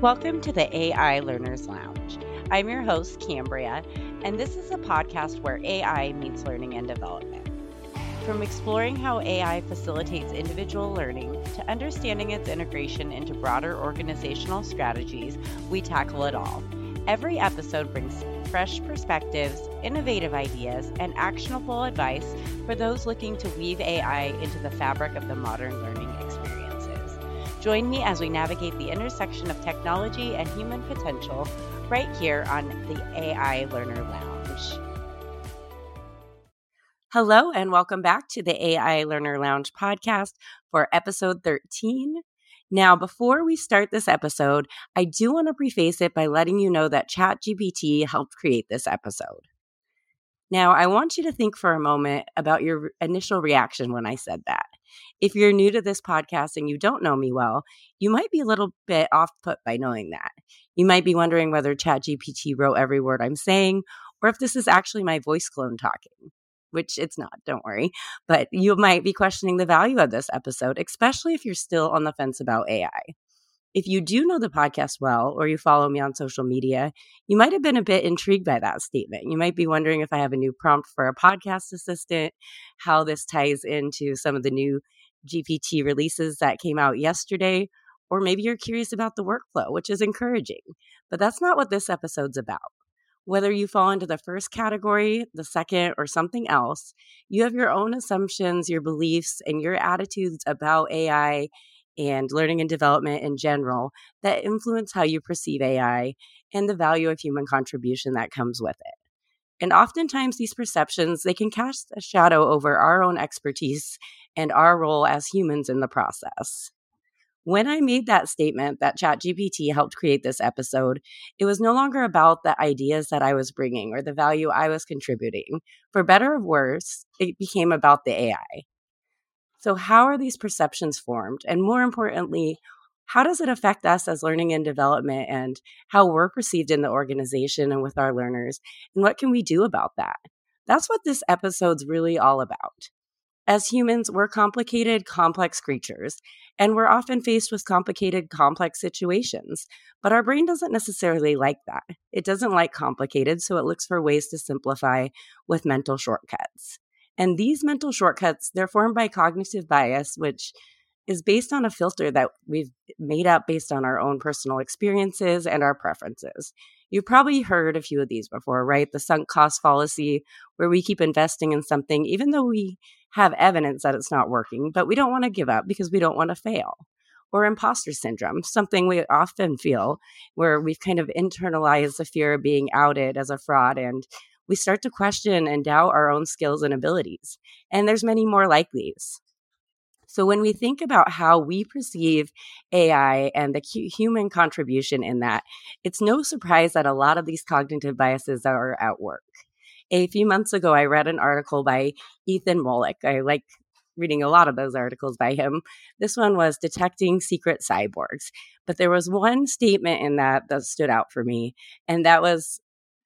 Welcome to the AI Learners Lounge. I'm your host, Cambria, and this is a podcast where AI meets learning and development. From exploring how AI facilitates individual learning to understanding its integration into broader organizational strategies, we tackle it all. Every episode brings fresh perspectives, innovative ideas, and actionable advice for those looking to weave AI into the fabric of the modern learning experiences. Join me as we navigate the intersection of technology and human potential right here on the AI Learner Lounge. Hello, and welcome back to the AI Learner Lounge podcast for episode 13. Now, before we start this episode, I do want to preface it by letting you know that ChatGPT helped create this episode. Now, I want you to think for a moment about your initial reaction when I said that. If you're new to this podcast and you don't know me well, you might be a little bit off put by knowing that. You might be wondering whether ChatGPT wrote every word I'm saying or if this is actually my voice clone talking which it's not, don't worry. But you might be questioning the value of this episode, especially if you're still on the fence about AI. If you do know the podcast well, or you follow me on social media, you might have been a bit intrigued by that statement. You might be wondering if I have a new prompt for a podcast assistant, how this ties into some of the new GPT releases that came out yesterday, or maybe you're curious about the workflow, which is encouraging. But that's not what this episode's about. Whether you fall into the first category, the second, or something else, you have your own assumptions, your beliefs, and your attitudes about AI and learning and development in general that influence how you perceive AI and the value of human contribution that comes with it. And oftentimes these perceptions, they can cast a shadow over our own expertise and our role as humans in the process. When I made that statement that ChatGPT helped create this episode, it was no longer about the ideas that I was bringing or the value I was contributing. For better or worse, it became about the AI. So, how are these perceptions formed? And more importantly, how does it affect us as learning and development and how we're perceived in the organization and with our learners? And what can we do about that? That's what this episode's really all about. As humans, we're complicated, complex creatures, and we're often faced with complicated, complex situations. But our brain doesn't necessarily like that. It doesn't like complicated, so it looks for ways to simplify with mental shortcuts. And these mental shortcuts, they're formed by cognitive bias, which is based on a filter that we've made up based on our own personal experiences and our preferences. You've probably heard a few of these before, right? The sunk cost fallacy, where we keep investing in something even though we have evidence that it's not working, but we don't want to give up because we don't want to fail. Or imposter syndrome, something we often feel where we've kind of internalized the fear of being outed as a fraud and we start to question and doubt our own skills and abilities. And there's many more like these. So when we think about how we perceive AI and the human contribution in that, it's no surprise that a lot of these cognitive biases are at work. A few months ago, I read an article by Ethan Mollick. I like reading a lot of those articles by him. This one was Detecting Secret Cyborgs. But there was one statement in that that stood out for me, and that was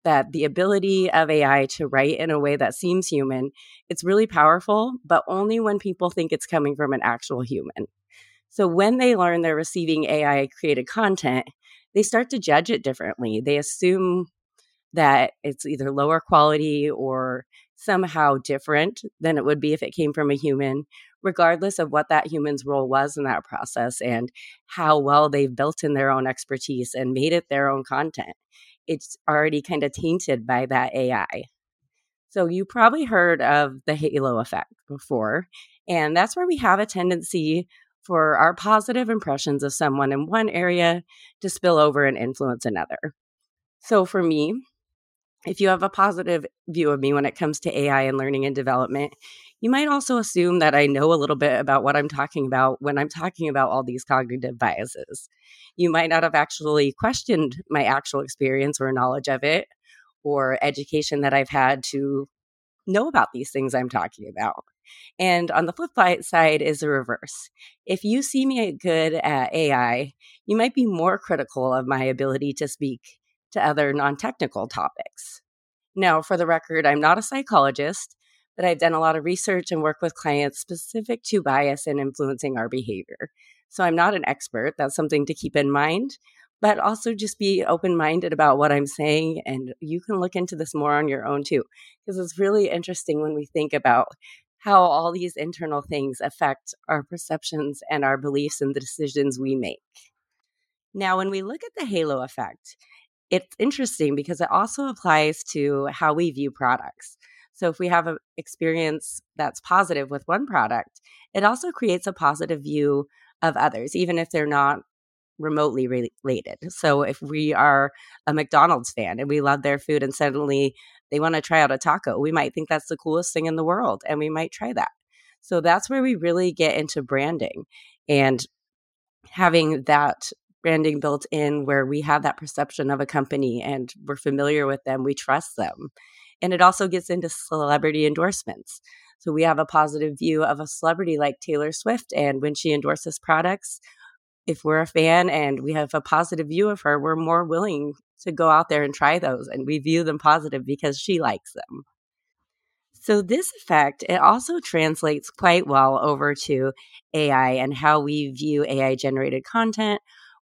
that the ability of AI to write in a way that seems human, it's really powerful, but only when people think it's coming from an actual human. So when they learn they're receiving AI created content, they start to judge it differently. They assume that it's either lower quality or somehow different than it would be if it came from a human, regardless of what that human's role was in that process and how well they've built in their own expertise and made it their own content it's already kind of tainted by that AI. So you probably heard of the halo effect before, and that's where we have a tendency for our positive impressions of someone in one area to spill over and influence another. So for me, if you have a positive view of me when it comes to AI and learning and development, you might also assume that I know a little bit about what I'm talking about when I'm talking about all these cognitive biases. You might not have actually questioned my actual experience or knowledge of it or education that I've had to know about these things I'm talking about. And on the flip side is the reverse. If you see me good at AI, you might be more critical of my ability to speak to other non technical topics. Now, for the record, I'm not a psychologist, but I've done a lot of research and work with clients specific to bias and influencing our behavior. So I'm not an expert. That's something to keep in mind, but also just be open minded about what I'm saying. And you can look into this more on your own too, because it's really interesting when we think about how all these internal things affect our perceptions and our beliefs and the decisions we make. Now, when we look at the halo effect, it's interesting because it also applies to how we view products. So if we have an experience that's positive with one product, it also creates a positive view of others, even if they're not remotely related. So if we are a McDonald's fan and we love their food and suddenly they want to try out a taco, we might think that's the coolest thing in the world and we might try that. So that's where we really get into branding and having that branding built in where we have that perception of a company and we're familiar with them, we trust them. And it also gets into celebrity endorsements. So we have a positive view of a celebrity like Taylor Swift. And when she endorses products, if we're a fan and we have a positive view of her, we're more willing to go out there and try those. And we view them positive because she likes them. So this effect, it also translates quite well over to AI and how we view AI generated content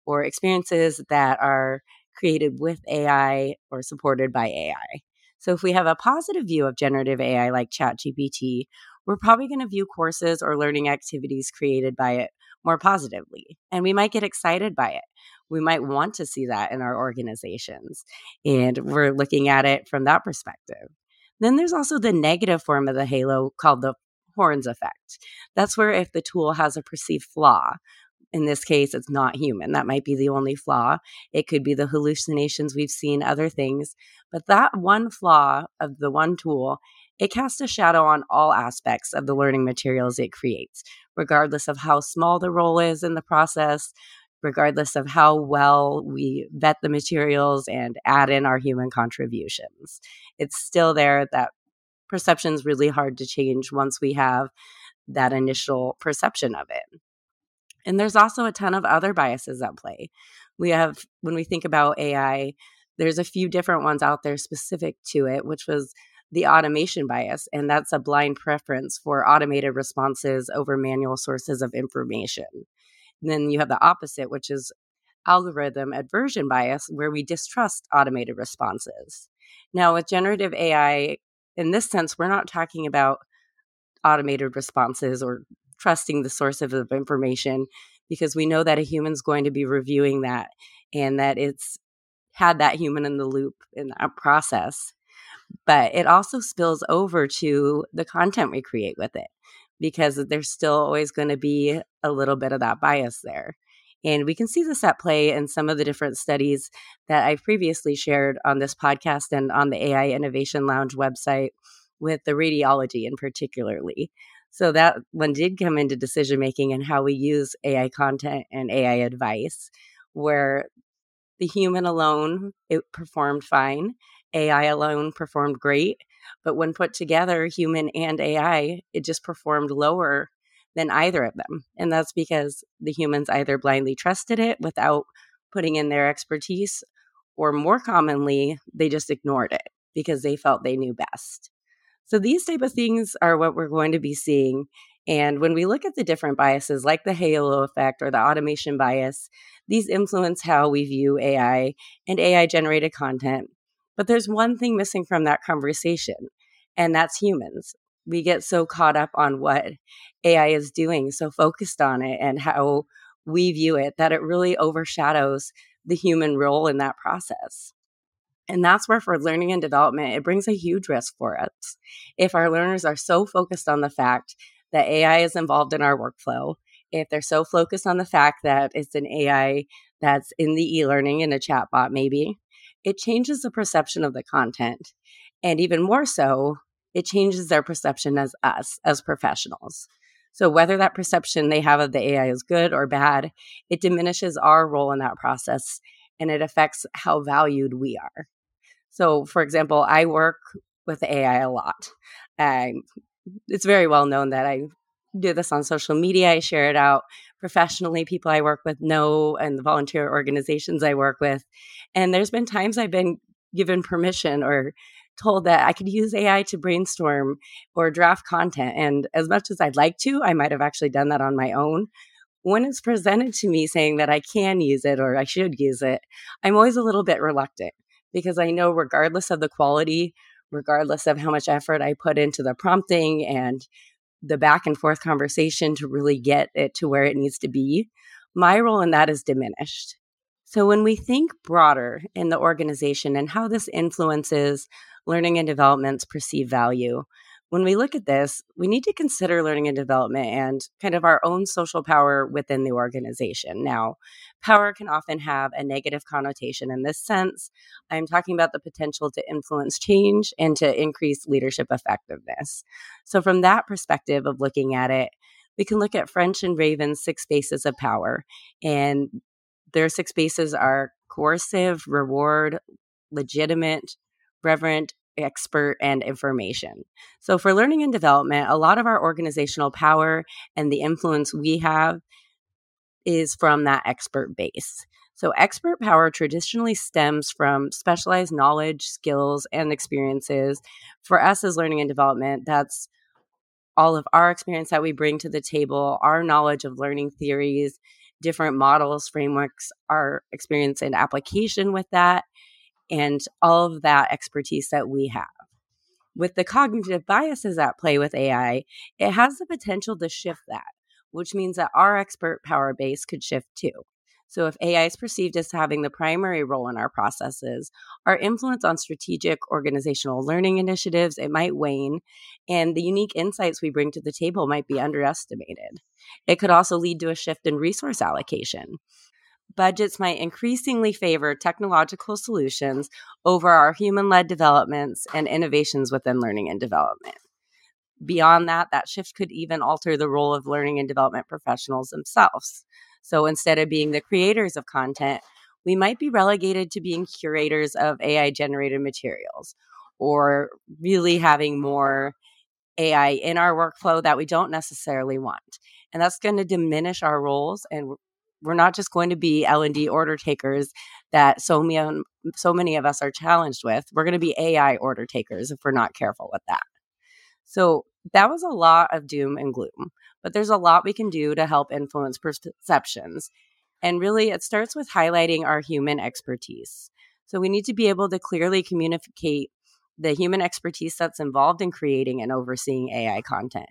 or experiences that are created with AI or supported by AI. So if we have a positive view of generative AI like ChatGPT, we're probably going to view courses or learning activities created by it more positively. And we might get excited by it. We might want to see that in our organizations. And we're looking at it from that perspective. Then there's also the negative form of the halo called the horns effect. That's where if the tool has a perceived flaw, in this case, it's not human. That might be the only flaw. It could be the hallucinations we've seen, other things. But that one flaw of the one tool, it casts a shadow on all aspects of the learning materials it creates, regardless of how small the role is in the process, regardless of how well we vet the materials and add in our human contributions. It's still there. That perception is really hard to change once we have that initial perception of it. And there's also a ton of other biases at play. We have, when we think about AI, there's a few different ones out there specific to it, which was the automation bias. And that's a blind preference for automated responses over manual sources of information. And then you have the opposite, which is algorithm aversion bias, where we distrust automated responses. Now, with generative AI, in this sense, we're not talking about automated responses or trusting the source of information because we know that a human's going to be reviewing that and that it's had that human in the loop in that process. But it also spills over to the content we create with it because there's still always going to be a little bit of that bias there. And we can see this at play in some of the different studies that I've previously shared on this podcast and on the AI Innovation Lounge website with the radiology in particularly. So that one did come into decision making and how we use AI content and AI advice, where the human alone it performed fine, AI alone performed great, but when put together, human and AI, it just performed lower than either of them. And that's because the humans either blindly trusted it without putting in their expertise, or more commonly, they just ignored it because they felt they knew best. So these type of things are what we're going to be seeing. And when we look at the different biases, like the halo effect or the automation bias, these influence how we view AI and AI generated content. But there's one thing missing from that conversation, and that's humans. We get so caught up on what AI is doing, so focused on it and how we view it, that it really overshadows the human role in that process. And that's where, for learning and development, it brings a huge risk for us. If our learners are so focused on the fact that AI is involved in our workflow, if they're so focused on the fact that it's an AI that's in the e learning in a chatbot, maybe, it changes the perception of the content. And even more so, it changes their perception as us, as professionals. So, whether that perception they have of the AI is good or bad, it diminishes our role in that process and it affects how valued we are. So, for example, I work with AI a lot. Um, it's very well known that I do this on social media. I share it out professionally. People I work with know, and the volunteer organizations I work with. And there's been times I've been given permission or told that I could use AI to brainstorm or draft content. And as much as I'd like to, I might have actually done that on my own. When it's presented to me saying that I can use it or I should use it, I'm always a little bit reluctant because I know, regardless of the quality, regardless of how much effort I put into the prompting and the back and forth conversation to really get it to where it needs to be, my role in that is diminished. So, when we think broader in the organization and how this influences learning and development's perceived value, when we look at this, we need to consider learning and development and kind of our own social power within the organization. Now, power can often have a negative connotation in this sense. I'm talking about the potential to influence change and to increase leadership effectiveness. So, from that perspective of looking at it, we can look at French and Raven's six bases of power. And their six bases are coercive, reward, legitimate, referent, expert and information. So, for learning and development, a lot of our organizational power and the influence we have is from that expert base. So, expert power traditionally stems from specialized knowledge, skills, and experiences. For us as learning and development, that's all of our experience that we bring to the table, our knowledge of learning theories, different models, frameworks, our experience and application with that, and all of that expertise that we have. With the cognitive biases at play with AI, it has the potential to shift that, which means that our expert power base could shift too. So, if AI is perceived as having the primary role in our processes, our influence on strategic organizational learning initiatives it might wane, and the unique insights we bring to the table might be underestimated. It could also lead to a shift in resource allocation budgets might increasingly favor technological solutions over our human led developments and innovations within learning and development. Beyond that, that shift could even alter the role of learning and development professionals themselves. So instead of being the creators of content, we might be relegated to being curators of AI generated materials or really having more AI in our workflow that we don't necessarily want. And that's going to diminish our roles and we're not just going to be L&D order takers that so many so many of us are challenged with. We're going to be AI order takers if we're not careful with that. So that was a lot of doom and gloom, but there's a lot we can do to help influence perceptions. And really it starts with highlighting our human expertise. So we need to be able to clearly communicate the human expertise that's involved in creating and overseeing AI content.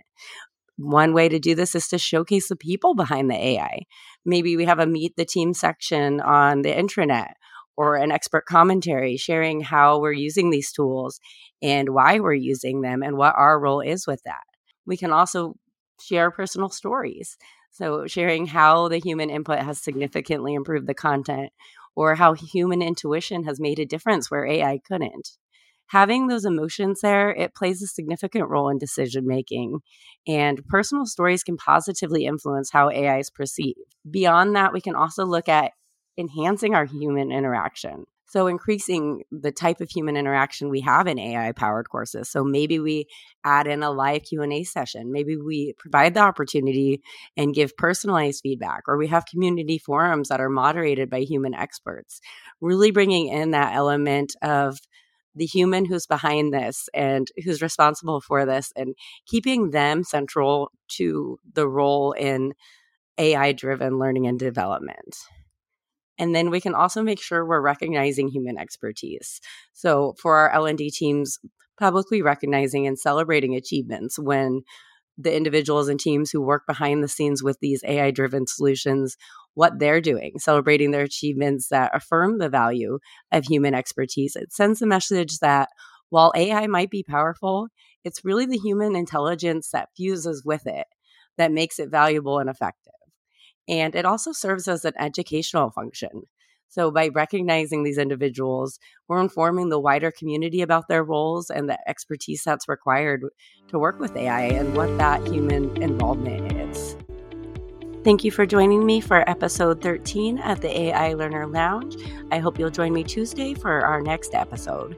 One way to do this is to showcase the people behind the AI. Maybe we have a meet the team section on the intranet or an expert commentary sharing how we're using these tools and why we're using them and what our role is with that. We can also share personal stories. So, sharing how the human input has significantly improved the content or how human intuition has made a difference where AI couldn't having those emotions there, it plays a significant role in decision making. And personal stories can positively influence how AI is perceived. Beyond that, we can also look at enhancing our human interaction. So increasing the type of human interaction we have in AI powered courses. So maybe we add in a live Q&A session. Maybe we provide the opportunity and give personalized feedback or we have community forums that are moderated by human experts. Really bringing in that element of the human who's behind this and who's responsible for this and keeping them central to the role in AI driven learning and development. And then we can also make sure we're recognizing human expertise. So for our L&D teams, publicly recognizing and celebrating achievements when the individuals and teams who work behind the scenes with these AI driven solutions what they're doing, celebrating their achievements that affirm the value of human expertise. It sends a message that while AI might be powerful, it's really the human intelligence that fuses with it that makes it valuable and effective. And it also serves as an educational function. So, by recognizing these individuals, we're informing the wider community about their roles and the expertise that's required to work with AI and what that human involvement is. Thank you for joining me for episode 13 of the AI Learner Lounge. I hope you'll join me Tuesday for our next episode.